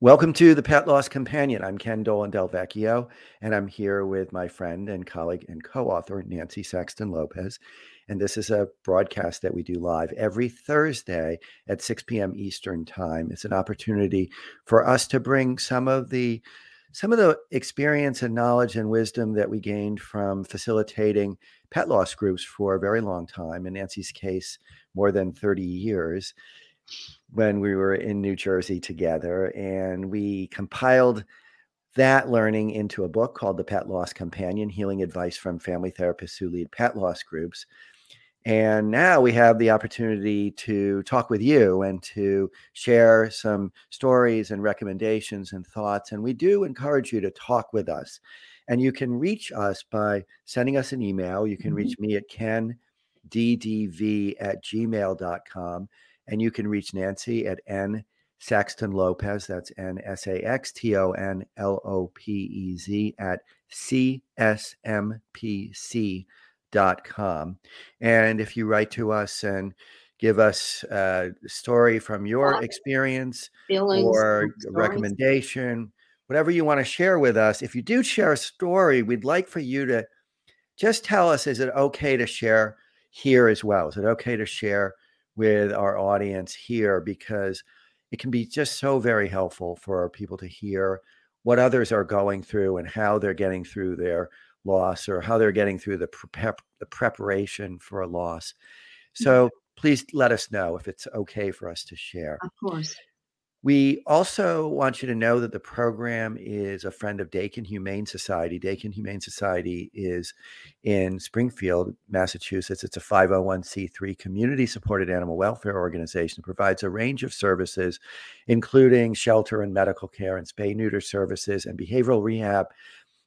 Welcome to the Pet Loss Companion. I'm Ken Dolan Del Vecchio, and I'm here with my friend and colleague and co author, Nancy Saxton Lopez. And this is a broadcast that we do live every Thursday at 6 p.m. Eastern Time. It's an opportunity for us to bring some of the some of the experience and knowledge and wisdom that we gained from facilitating pet loss groups for a very long time. In Nancy's case, more than 30 years when we were in New Jersey together, and we compiled that learning into a book called The Pet Loss Companion Healing Advice from Family Therapists Who Lead Pet Loss Groups. And now we have the opportunity to talk with you and to share some stories and recommendations and thoughts. And we do encourage you to talk with us. And you can reach us by sending us an email. You can mm-hmm. reach me at kenddv at gmail.com. And you can reach Nancy at N Saxton Lopez. That's N S A X T O N L O P E Z at CSMPC.com. And if you write to us and give us uh, a story from your experience Feelings or recommendation, whatever you want to share with us, if you do share a story, we'd like for you to just tell us is it okay to share here as well? Is it okay to share? With our audience here because it can be just so very helpful for people to hear what others are going through and how they're getting through their loss or how they're getting through the, prep, the preparation for a loss. So mm-hmm. please let us know if it's okay for us to share. Of course. We also want you to know that the program is a friend of Dakin Humane Society. Dakin Humane Society is in Springfield, Massachusetts. It's a 501c3 community supported animal welfare organization. Provides a range of services, including shelter and medical care and spay neuter services and behavioral rehab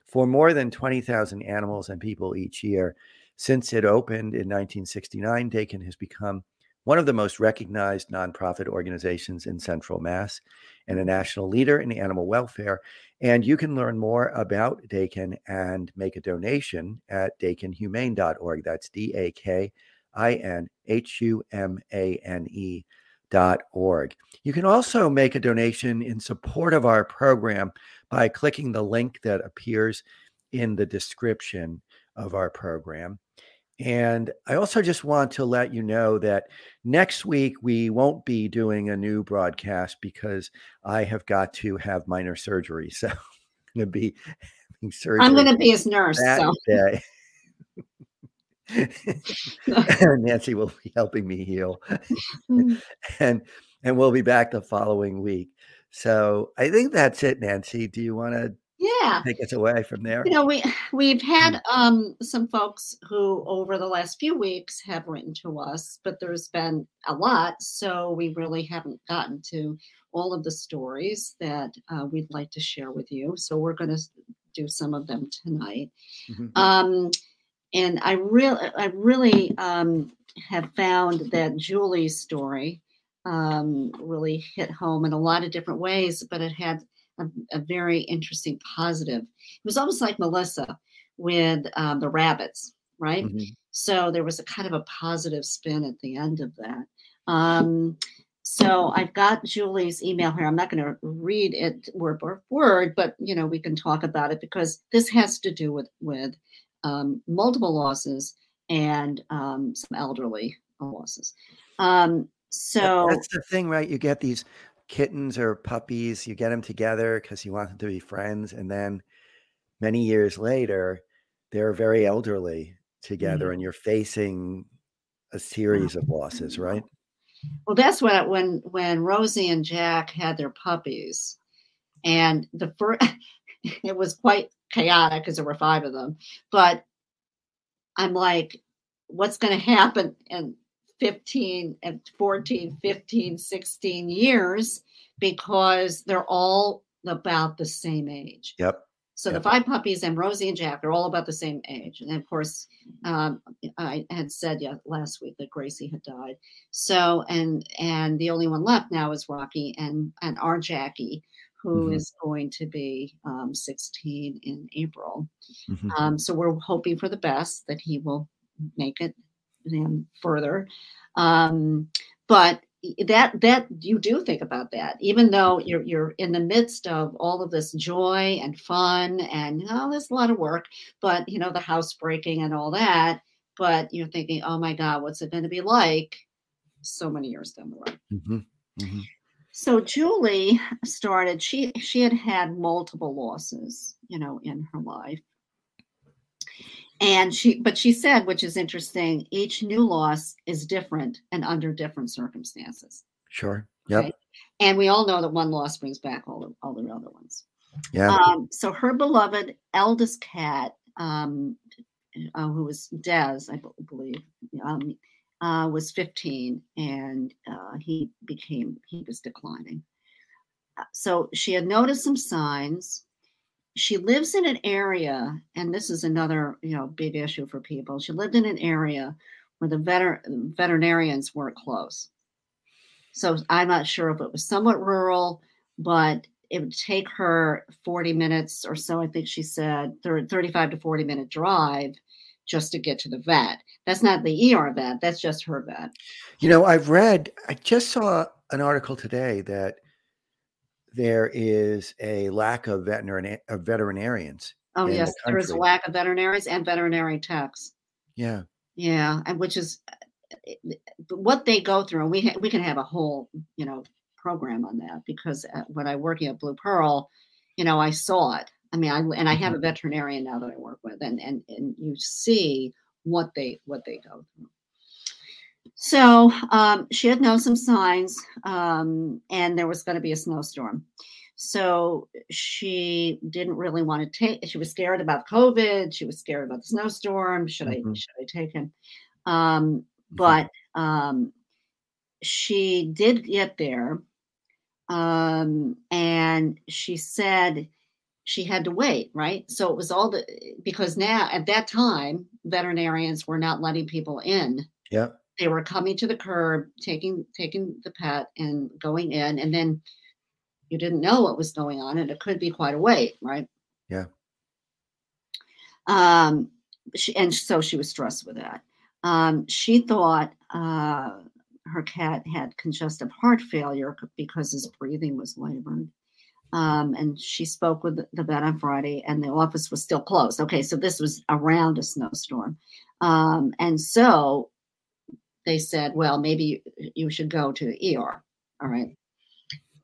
for more than 20,000 animals and people each year. Since it opened in 1969, Dakin has become one of the most recognized nonprofit organizations in Central Mass and a national leader in animal welfare. And you can learn more about Dakin and make a donation at dakinhumane.org. That's D A K I N H U M A N E. Dot org. You can also make a donation in support of our program by clicking the link that appears in the description of our program. And I also just want to let you know that next week we won't be doing a new broadcast because I have got to have minor surgery. So I'm going to be having surgery. I'm going to be his nurse. So. day. Nancy will be helping me heal. Mm-hmm. and and we'll be back the following week. So I think that's it, Nancy. Do you want to yeah take us away from there you know we we've had mm. um some folks who over the last few weeks have written to us but there's been a lot so we really haven't gotten to all of the stories that uh, we'd like to share with you so we're going to do some of them tonight mm-hmm. um and i really i really um have found that julie's story um really hit home in a lot of different ways but it had a, a very interesting positive. It was almost like Melissa with um, the rabbits, right? Mm-hmm. So there was a kind of a positive spin at the end of that. Um, so I've got Julie's email here. I'm not going to read it word for word, but you know we can talk about it because this has to do with with um, multiple losses and um, some elderly losses. Um, so that's the thing, right? You get these kittens or puppies, you get them together because you want them to be friends. And then many years later, they're very elderly together mm-hmm. and you're facing a series of losses, right? Well, that's what when when Rosie and Jack had their puppies, and the first it was quite chaotic because there were five of them. But I'm like, what's going to happen? And 15 and 14, 15, 16 years because they're all about the same age. Yep. So yep. the five puppies and Rosie and Jack are all about the same age. And of course, um, I had said yeah, last week that Gracie had died. So and and the only one left now is Rocky and and our Jackie, who mm-hmm. is going to be um, 16 in April. Mm-hmm. Um, so we're hoping for the best that he will make it um, further. Um, but that that you do think about that even though you're you're in the midst of all of this joy and fun and oh there's a lot of work but you know the housebreaking and all that but you're thinking oh my god what's it going to be like so many years down the road Mm-hmm. Mm-hmm. so julie started she she had had multiple losses you know in her life and she but she said which is interesting each new loss is different and under different circumstances Sure. Yep. Okay. and we all know that one loss brings back all the all the other ones Yeah. um, so her beloved eldest cat um, uh, who was des i believe um, uh, was 15 and uh, he became he was declining Uh, so she had noticed some signs she lives in an area and this is another you know big issue for people. She lived in an area where the veter- veterinarians weren't close. So i'm not sure if it was somewhat rural but it would take her 40 minutes or so i think she said thir- 35 to 40 minute drive just to get to the vet. That's not the er vet that's just her vet. You know, I've read, I just saw an article today that there is a lack of veterinarian of veterinarians. oh in the yes there is a lack of veterinarians and veterinary techs Yeah. Yeah, and which is uh, what they go through. And we ha- we can have a whole you know program on that because uh, when I working at Blue Pearl, you know, I saw it. I mean, I and I have a veterinarian now that I work with, and and and you see what they what they go through. So um, she had known some signs, um, and there was going to be a snowstorm. So she didn't really want to take. She was scared about COVID. She was scared about the snowstorm. Should Mhm. I should I take him? Um, but um, she did get there, um, and she said she had to wait. Right. So it was all the because now at that time veterinarians were not letting people in Yeah. They were coming to the curb, taking taking the pet and going in, and then you didn't know what was going on, and it could be quite a wait, right? Yeah. Um, she and so she was stressed with that. Um, she thought uh, her cat had congestive heart failure because his breathing was labored. Um, and she spoke with the vet on Friday, and the office was still closed. Okay, so this was around a snowstorm. Um, and so they said, well, maybe you, should go to ER. All right.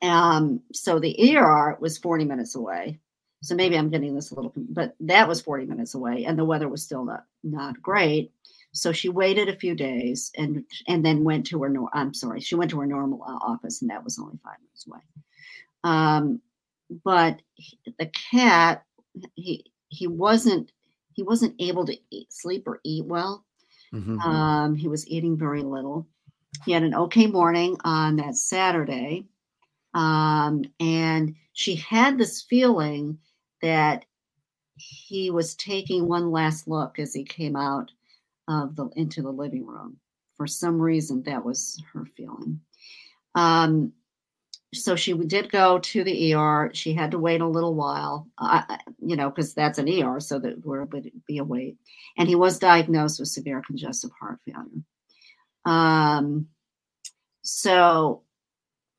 Um, so the ER was 40 minutes away. So maybe I'm getting this a little, but that was 40 minutes away, and the weather was still not not great. So she waited a few days and and then went to her. I'm sorry, she went to her normal uh, office, and that was only five minutes away. Um, but he- the cat, he he wasn't he wasn't able to eat, sleep or eat well. Mhm. Um, he was eating very little. He had an okay morning on that Saturday. Um, and she had this feeling that he was taking one last look as he came out of the into the living room. For some reason, that was her feeling. Um, so she did go to the ER. She had to wait a little while, uh, you know, because that's an ER, so that there would be a wait. And he was diagnosed with severe congestive heart failure. Um, so,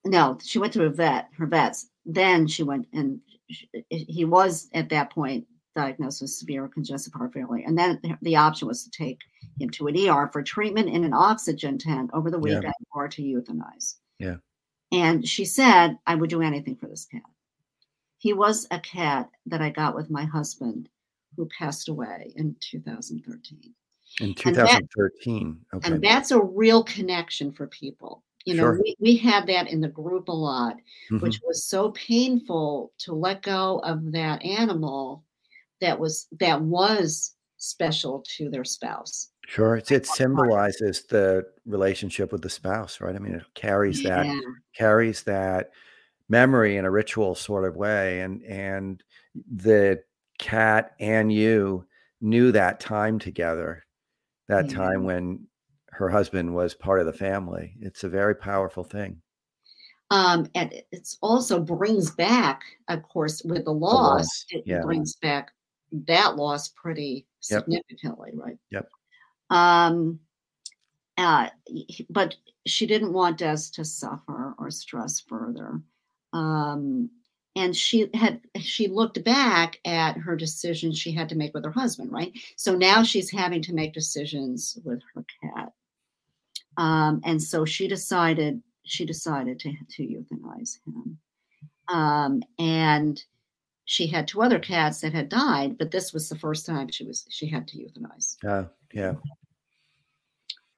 no, she went to a vet, her vets. Then she went and sh- he was at that point diagnosed with severe congestive heart failure. And then the option was to take him to an ER for treatment in an oxygen tent over the Yeah. weekend or to euthanize. Yeah. And she said, I would do anything for this cat. He was a cat that I got with my husband who passed away in 2013. In and that- 2013. Okay. And that's a real connection for people. You know, Sure. we, we had that in the group a lot, Mhm. which was so painful to let go of that animal that was that was special to their spouse. Sure. It's, it symbolizes the relationship with the spouse, right? I mean, it carries that Yeah. carries that memory in a ritual sort of way and and the cat and you knew that time together that time when her husband was part of the family it's a very powerful thing Um, and it- it's also brings back, of course, with the loss, loss, it yeah. brings back that loss pretty Yep. significantly, right? Yep. Um, uh, but she didn't want Des to suffer or stress further. Um, and she had she looked back at her decisions she had to make with her husband right? So now she's having to make decisions with her cat. Um, and so she decided she decided to, to euthanize him. Um, and she had two other cats that had died but this was the first time she was she had to euthanize. Uh, yeah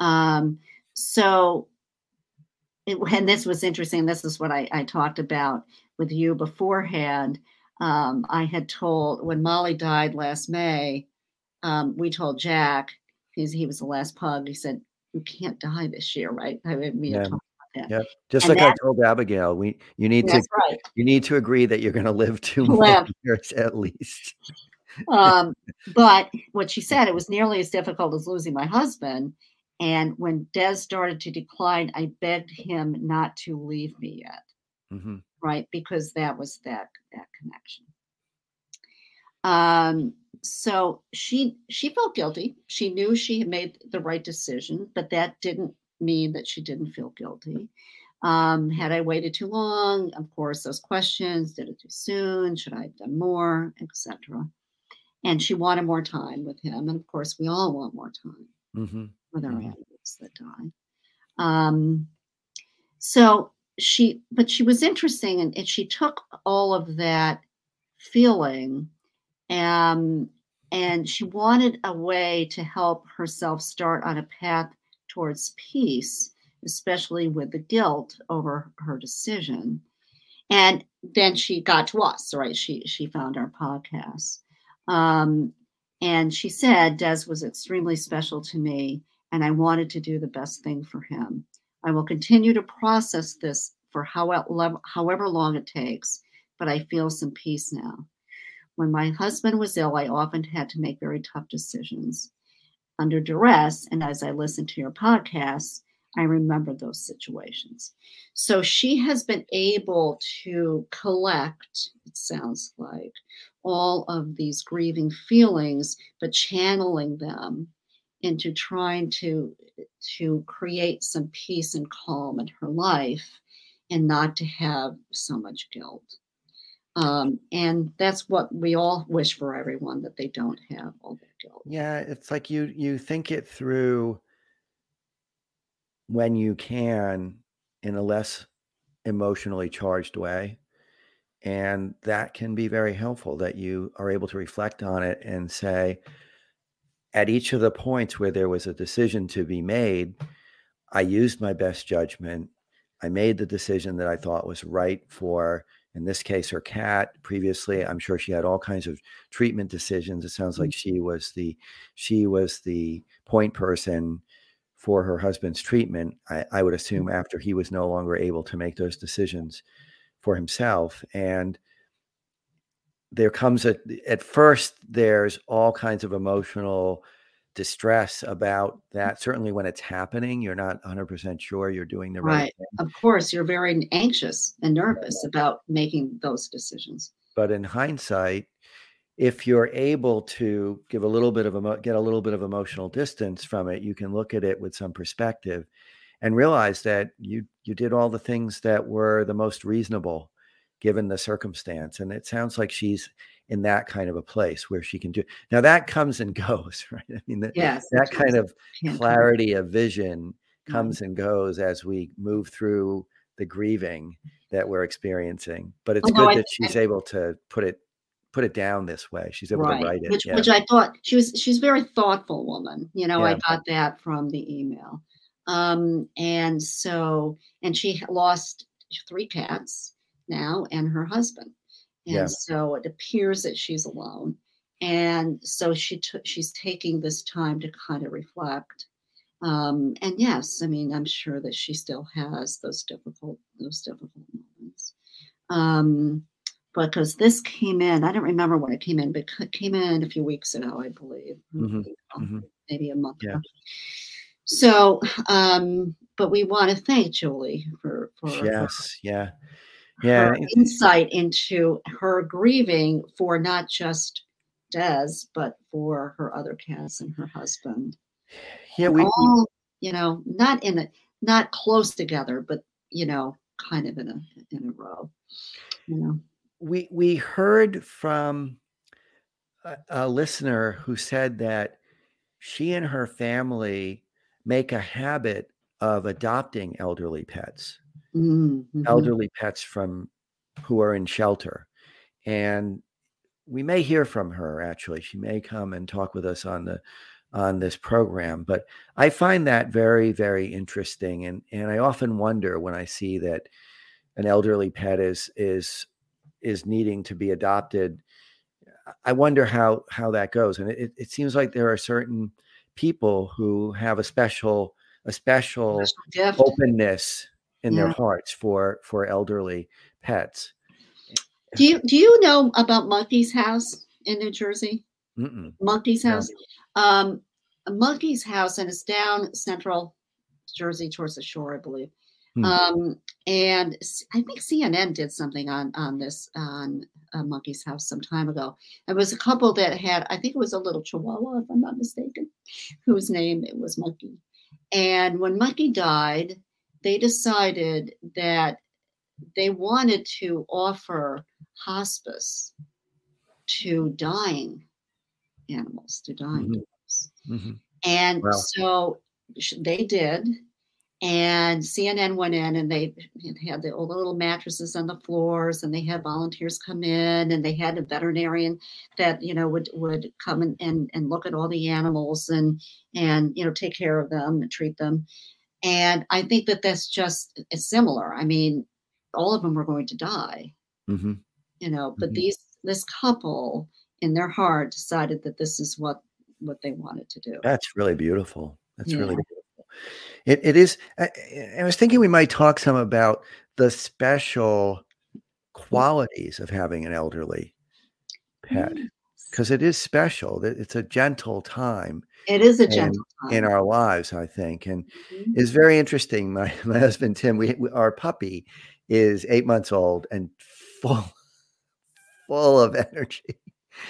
um, so it, and this was interesting this is what I, I talked about with you beforehand. Um, I had told when Molly died last May, um, we told Jack, because he was the last pug, he said, You can't die this year, right? I mean, yeah. Yeah, just and like that, I told Abigail, we you need to right. you need to agree that you're going to live two more years at least. um, but what she said, it was nearly as difficult as losing my husband. And when Des started to decline, I begged him not to leave me yet. Mm-hmm right? Because that was that that connection. Um, so she she felt guilty. She knew she had made the right decision, but that didn't mean that she didn't feel guilty. Um, had I waited too long? Of course, those questions: Did it too soon? Should I have done more, etc. And she wanted more time with him, and of course, we all want more time mm-hmm. With our mm-hmm. animals that die. Um, so she but she was interesting and, and she took all of that feeling um, and she wanted a way to help herself start on a path towards peace especially with the guilt over her decision and then she got to us right she she found our podcast um, and she said des was extremely special to me and i wanted to do the best thing for him I will continue to process this for however, long it takes, but I feel some peace now. When my husband was ill, I often had to make very tough decisions under duress. And as I listened to your podcast, I remember those situations. So she has been able to collect, it sounds like, all of these grieving feelings, but channeling them into trying to to create some peace and calm in her life and not to have so much guilt. Um, and that's what we all wish for everyone that they don't have all that guilt. Yeah it's like you you think it through when you can in a less emotionally charged way. And that can be very helpful that you are able to reflect on it and say at each of the points where there was a decision to be made, I used my best judgment. I made the decision that I thought was right for, in this case, her cat. Previously, I'm sure she had all kinds of treatment decisions. It sounds like mm-hmm. she was the she was the point person for her husband's treatment. I, I would assume mm-hmm. after he was no longer able to make those decisions for himself. And there comes a at first there's all kinds of emotional distress about that. Certainly when it's happening you're not 100% sure you're doing the right, right. thing. Of course you're very anxious and nervous about making those decisions. But in hindsight if you're able to give a little bit of emo- get a little bit of emotional distance from it you can look at it with some perspective and realize that you you did all the things that were the most reasonable given the circumstance. And it sounds like she's in that kind of a place where she can do now that comes and goes, right? I mean, that, yes, that kind of clarity of vision comes mm-hmm. and goes as we move through the grieving that we're experiencing. But it's Although good that I, she's I, able to put it put it down this way. She's able right. to write it. Which, yeah. which I thought she was she's a very thoughtful woman. You know, yeah. I got that from the email. Um, and so and she lost three cats now and her husband. And yeah. so it appears that she's alone. And so she took she's taking this time to kind of reflect. Um, and yes, I mean, I'm sure that she still has those difficult those difficult moments. Um, because this came in, I don't remember when it came in, but it came in a few weeks ago, I believe, mm-hmm. mm-hmm. maybe a month yeah. ago. So, um, but we want to thank Julie for, for yes, for, yeah, yeah. insight into her grieving for not just Des, but for her other cats and her husband. Yeah, we, all, you know, not in a not close together, but you know, kind of in a in a row. You know. We we heard from a, a listener who said that she and her family make a habit of adopting elderly pets, Mm-hmm. elderly pets from who are in shelter. And we may hear from her actually. She may come and talk with us on the on this program. But I find that very, very interesting. And and I often wonder when I see that an elderly pet is is is needing to be adopted. I wonder how how that goes. And it, it seems like there are certain people who have a special a special Special openness in their hearts for for elderly pets. Do you do you know about Monkey's House in New Jersey? Mm-mm. Monkey's No. House. Um, Monkey's House, and it's down central Jersey towards the shore, I believe. Hmm. Um, and I think CNN did something on on this on uh, Monkey's House some time ago. It was a couple that had, I think it was a little Chihuahua, if I'm not mistaken, whose name it was Monkey. And when Monkey died, they decided that they wanted to offer hospice to dying animals, to dying Mhm. dogs. Mhm. And Wow. so they did. And CNN went in and they had the, all the little mattresses on the floors, and they had volunteers come in, and they had a veterinarian that you know would would come and, and and look at all the animals and and you know take care of them and treat them. And I think that that's just similar. I mean, all of them were going to die, Mhm. you know, but Mhm. these this couple in their heart decided that this is what what they wanted to do. That's really beautiful. That's really beautiful. It it is. I, I- was thinking we might talk some about the special qualities of having an elderly pet Yes. Because it is special. It's a gentle time It is a gentle in time. In our lives, I think, and Mhm. it's very interesting. My my husband Tim, we, we our puppy is eight months old and full full of energy.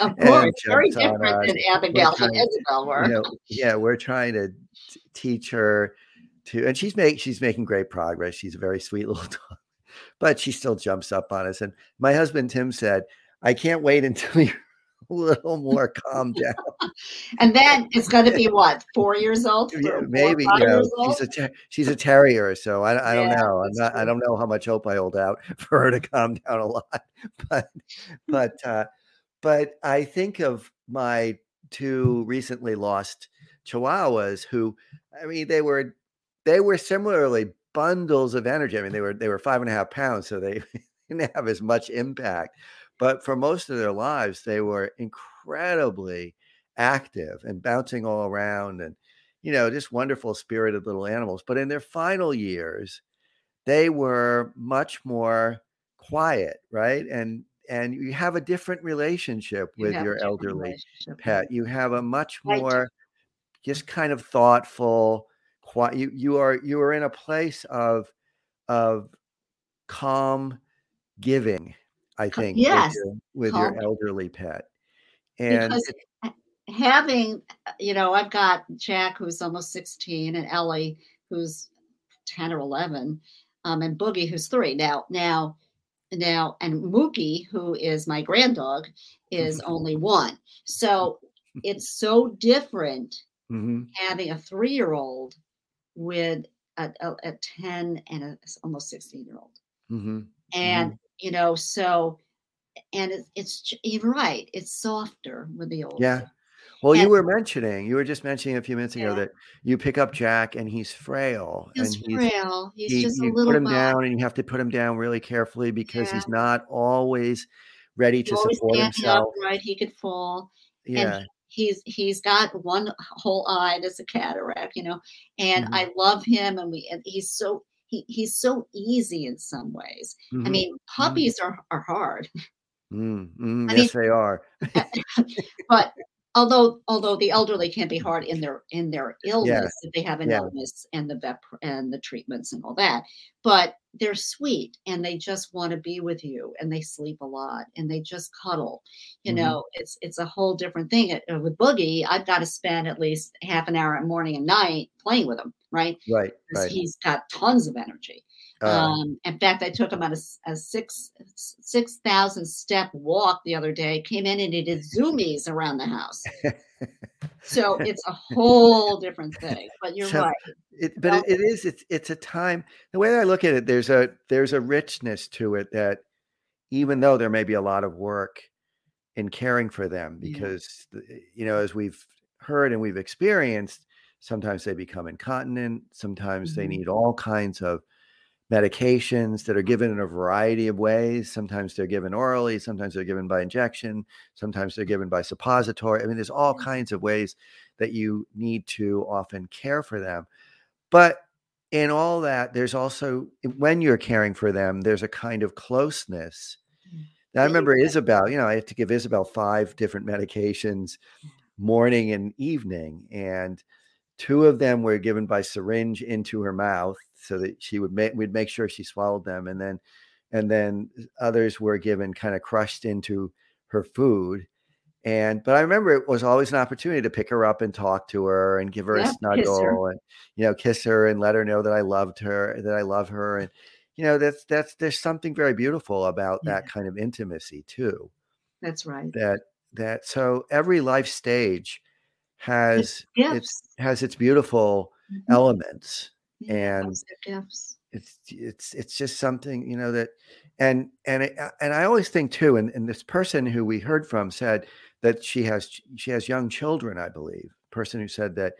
Of course, very different us. than Abigail and Isabel were. you know, yeah, we're trying to t- teach her to, and she's make she's making great progress. She's a very sweet little dog, but she still jumps up on us. And my husband Tim said, "I can't wait until you're a little more calm down." And then it's going to be what four years old? Yeah, maybe you know she's a ter- she's a terrier, so I, I don't Yeah, know. I'm not. I don't know how much hope I hold out for her to calm down a lot. But but uh, but I think of my two recently lost chihuahuas who I mean they were they were similarly bundles of energy. I mean they were they were five and a half pounds, so they didn't have as much impact. But for most of their lives, they were incredibly active and bouncing all around and you know just wonderful spirited little animals. But in their final years, they were much more quiet, right? And and you have a different relationship with a your elderly pet. You have a much more just kind of thoughtful, quiet. You you are you are in a place of of calm giving. I think yes, with your, with your elderly pet, and because having you know i've got jack who's almost 16 and ellie who's 10 or 11 um, and boogie who's three. Now now now and mookie who is my grand dog is only one. So it's so different Mhm, having a three-year-old with a, a, a 10 and a almost 16 year old mhm, and you know so and it's, it's you're right it's softer with the old yeah. Well, you were mentioning, you were just mentioning a few minutes ago Yeah. that you pick up Jack and he's frail He's and he's frail. He's he, just a you little put him bug. down and you have to put him down really carefully because Yeah. he's not always ready to support himself. upright. He could fall. Yeah. He's he's got one whole eye that's a cataract, you know. And Mhm. I love him, and we and he's so he, he's so easy in some ways. I mhm, mean, puppies are are hard, mm, mm, I yes, they are. but although although the elderly can be hard in their in their illness if they have an yeah. illness and the vet and the treatments and all that but they're sweet and they just want to be with you and they sleep a lot and they just cuddle you Mhm. know it's it's a whole different thing Uh, with boogie i've got to spend at least half an hour morning and night playing with him right Right. Right. he's got tons of energy Uh, um, in fact, I took him on a, a six six thousand step walk the other day. Came in and he did zoomies around the house. So it's a whole different thing. But you're So, right. it, but it, it is it's it's a time the way I look at it there's a there's a richness to it that even though there may be a lot of work in caring for them because the- you know as we've heard and we've experienced sometimes they become incontinent sometimes they Mhm. need all kinds of medications that are given in a variety of ways sometimes they're given orally sometimes they're given by injection sometimes they're given by suppository i mean there's all kinds of ways that you need to often care for them but in all that there's also when you're caring for them there's a kind of closeness Mm. now, I remember. Isabel, you know, I had to give Isabel five different medications morning and evening. And two of them were given by syringe into her mouth so that she would make we'd make sure she swallowed them. And then and then others were given kind of crushed into her food. And but I remember it was always an opportunity to pick her up and talk to her and give her a Yeah, her. snuggle and you know, kiss her and let her know that I loved her, that I love her. And you know, that's that's there's something very beautiful about Yeah. that kind of intimacy too. That's right. That that so every life stage has its has its beautiful Mhm. elements Yeah, and gifts. it's it's it's just something you know that and and it, and I always think too and, and this person who we heard from said that she has she has young children I believe person who said that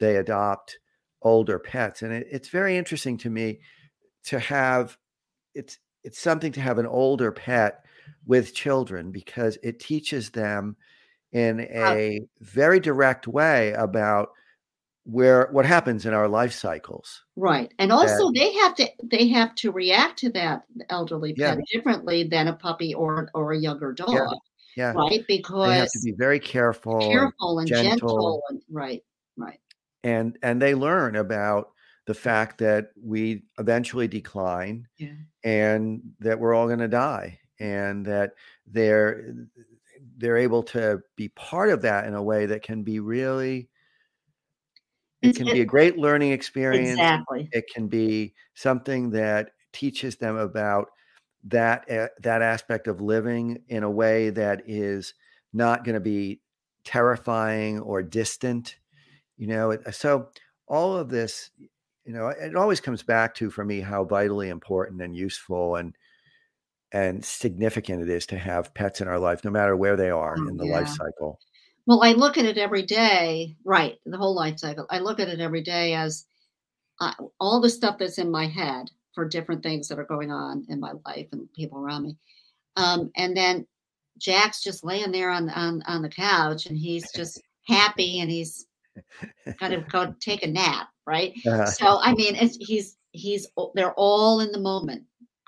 they adopt older pets and it, it's very interesting to me to have it's it's something to have an older pet with children because it teaches them in a very direct way about where what happens in our life cycles Right. And also they have to they have to react to that elderly yeah pet differently than a puppy or or a younger dog, yeah right? Because they have to be very careful and careful and gentle gentle and right, right. and and they learn about the fact that we eventually decline Yeah. and that we're all going to die and that they're they're able to be part of that in a way that can be really it can be a great learning experience exactly. it can be something that teaches them about that a- that aspect of living in a way that is not going to be terrifying or distant you know it- so all of this you know it always comes back to for me how vitally important and useful and and significant it is to have pets in our life no matter where they are Oh, in the life cycle Well, I look at it every day, right? The whole life cycle. I look at it every day as uh, all the stuff that's in my head for different things that are going on in my life and people around me. Um, and then Jack's just laying there on on on the couch, and he's just happy, and he's gonna go take a nap, right? uh, So I mean, it's, he's he's they're all in the moment.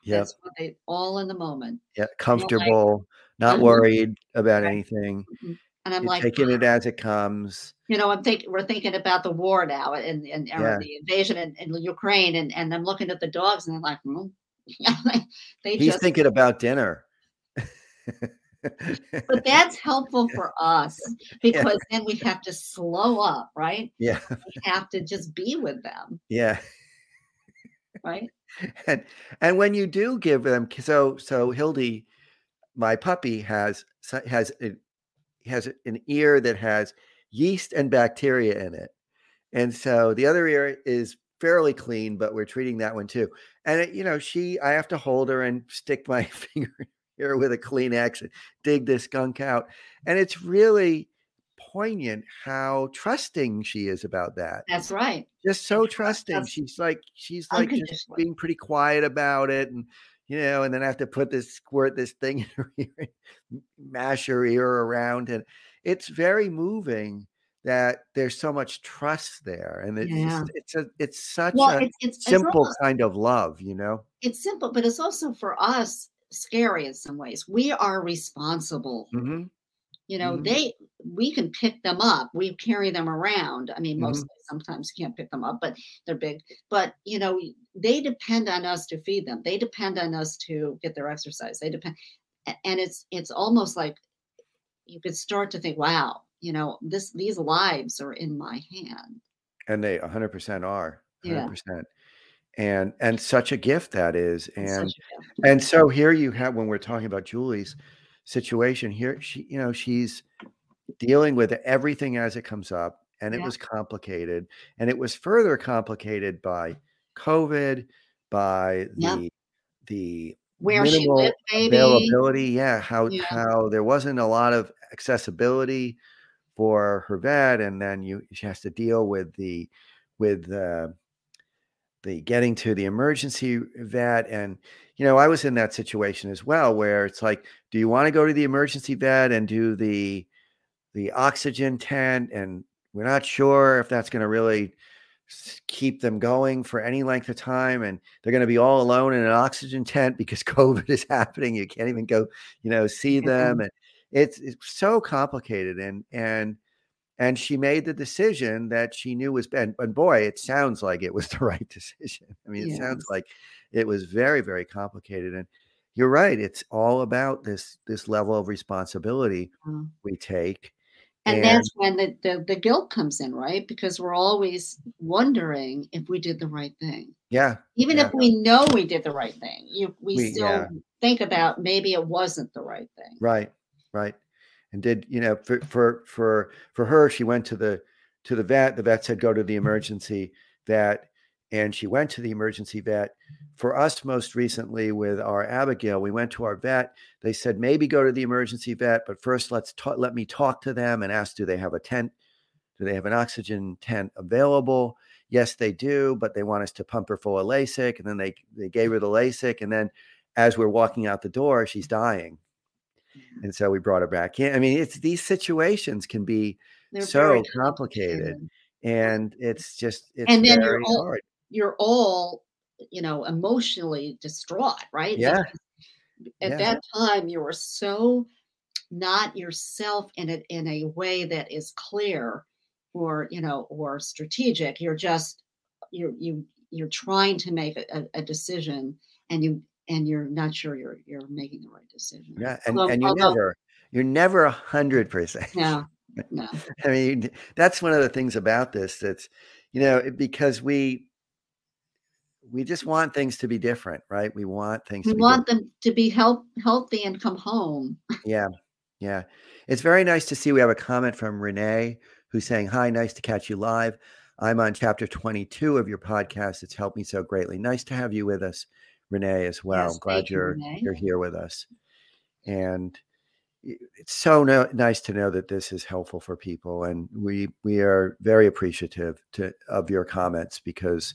Yep That's what they all in the moment. yeah And I'm like, comfortable not worried about right. anything mhm. And I'm You're like, taking it as it comes. you know, I'm thinking we're thinking about the war now and and Yeah. the invasion in, in Ukraine, and and I'm looking at the dogs, and I'm like, hmm. they He's just. thinking about dinner. But that's helpful for us yeah. because then we have to slow up, right? Yeah. We have to just be with them, Yeah. Right? And and when you do give them so so Hildy, my puppy has has a, has an ear that has yeast and bacteria in it. And so the other ear is fairly clean, but we're treating that one too. And it, you know, she I have to hold her and stick my finger here with a Kleenex and dig this skunk out. And it's really poignant how trusting she is about that. That's right. Just so trusting. us She's like she's like just being pretty quiet about it and you know, and then I have to put this squirt this thing in her ear, mash her ear around. And it's very moving that there's so much trust there. And it's Yeah. just it's a it's such Well, a it's it's it's simple almost kind of love, you know? it's simple, but it's also for us scary in some ways. We are responsible hmm You know, Mhm. they we can pick them up. We carry them around. I mean, Mhm. mostly sometimes you can't pick them up, but they're big. But you know, they depend on us to feed them. They depend on us to get their exercise. They depend, and it's it's almost like you could start to think, wow, you know, this these lives are in my hand. And they 100% are. Yeah. 100%. And and such a gift that is. And and so here you have when we're talking about Julie's situation here, she you know, she's dealing with everything as it comes up and it Yeah. was complicated and it was further complicated by COVID, by the the Where she minimal lived, maybe. availability, yeah, how Yeah. how there wasn't a lot of accessibility for her vet and then you she has to deal with the with uh the getting to the emergency vet and you know i was in that situation as well where it's like do you want to go to the emergency vet and do the the oxygen tent? And we're not sure if that's going to really keep them going for any length of time and they're going to be all alone in an oxygen tent because covid is happening. You can't even go you know see them and it's, it's so complicated and and and she made the decision that she knew was and, and boy it sounds like it was the right decision. I mean it sounds like it was very very complicated and you're right it's all about this this level of responsibility Mm. we take And and that's when the, the the guilt comes in, right? Because we're always wondering if we did the right thing. yeah Even Yeah. if we know we did the right thing, you we, We- still yeah. think about maybe it wasn't the right thing. right right and did you know for for for for her she went to the to the vet the vet said go to the emergency vet and she went to the emergency vet. For us most recently with our abigail we went to our vet. They said maybe go to the emergency vet but first let's talk let me talk to them and ask do they have a tent? Do they have an oxygen tent available? Yes they do but they want us to pump her full of Lasix, and then they they gave her the Lasix, and then as we're walking out the door she's dying. And so we brought her back in. I mean, it's these situations can be They're so very complicated, and it's just it's And then you're all- hard. You're all, you know, emotionally distraught, right? Yeah. At Yeah. that time, you were so not yourself in it in a way that is clear or you know or strategic. You're just you're you you're trying to make a, a- decision and you and you're not sure you're you're making the right decision. Yeah, and Although- and you although- never you're never a hundred percent. No, no. I mean, that's one of the things about this. That's you know because we we just want things to be different, right? We want things We to be want them to be health, healthy and come home. Yeah. Yeah. It's very nice to see we have a comment from Renee who's saying, Hi, nice to catch you live. I'm on chapter 22 of your podcast. It's helped me so greatly. Nice to have you with us, Renee, as well. Yes, glad you, you're Renee. you're here with us. And it's so no, nice to know that this is helpful for people. And we we are very appreciative to of your comments because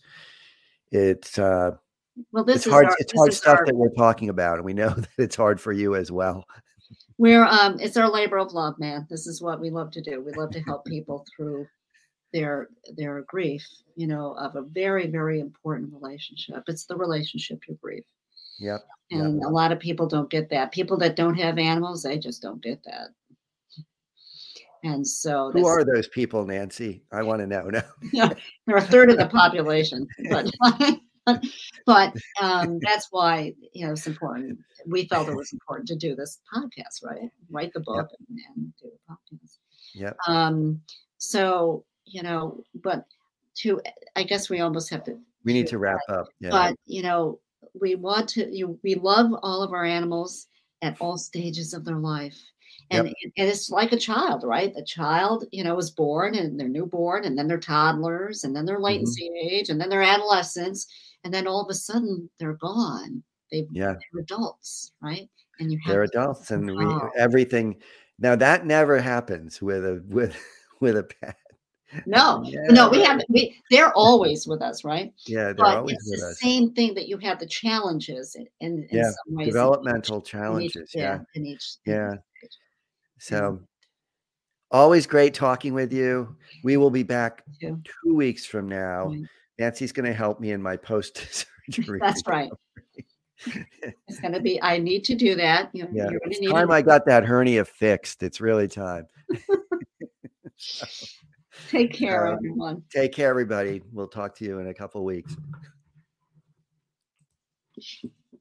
it's uh Well, this it's is hard our, it's hard stuff our- that we're talking about. And we know that it's hard for you as well. We're um it's our labor of love, man. This is what we love to do. We love to help people through their their grief, you know, of a very, very important relationship. It's the relationship you grieve. Yep. Yep. And a lot of people don't get that. People that don't have animals, they just don't get that. And so Who are those people, Nancy? I want to know now. they're a third of the population. But but um, that's why you know it's important. We felt it was important to do this podcast, right? Write the book and, and do the podcast. Yep. Um, so you know, but to I guess we almost have to. We need to wrap up. Yeah. But you know, we want to. You we love all of our animals at all stages of their life. And, and it's like a child, right? The child, you know, is born and they're newborn, and then they're toddlers, and then they're latency Mm-hmm. age, and then they're adolescents, and then all of a sudden they're gone. They, Yeah. They're adults, right? And you have They're adults and we, everything. Now that never happens with a with with a pet. no, no, we have we. They're always with us, right? Yeah, they're But always it's with the us. same thing that you have the challenges in, in, in Yeah, some ways. in each- Developmental in each- challenges. Yeah. in each. Yeah. So always great talking with you. We will be back two weeks from now. Right. Nancy's going to help me in my post surgery. That's right. it's going to be. I need to do that. You know, yeah, you're going to it's need. time I got that hernia fixed. It's really time. Take care, uh, everyone. Take care, everybody. We'll talk to you in a couple weeks.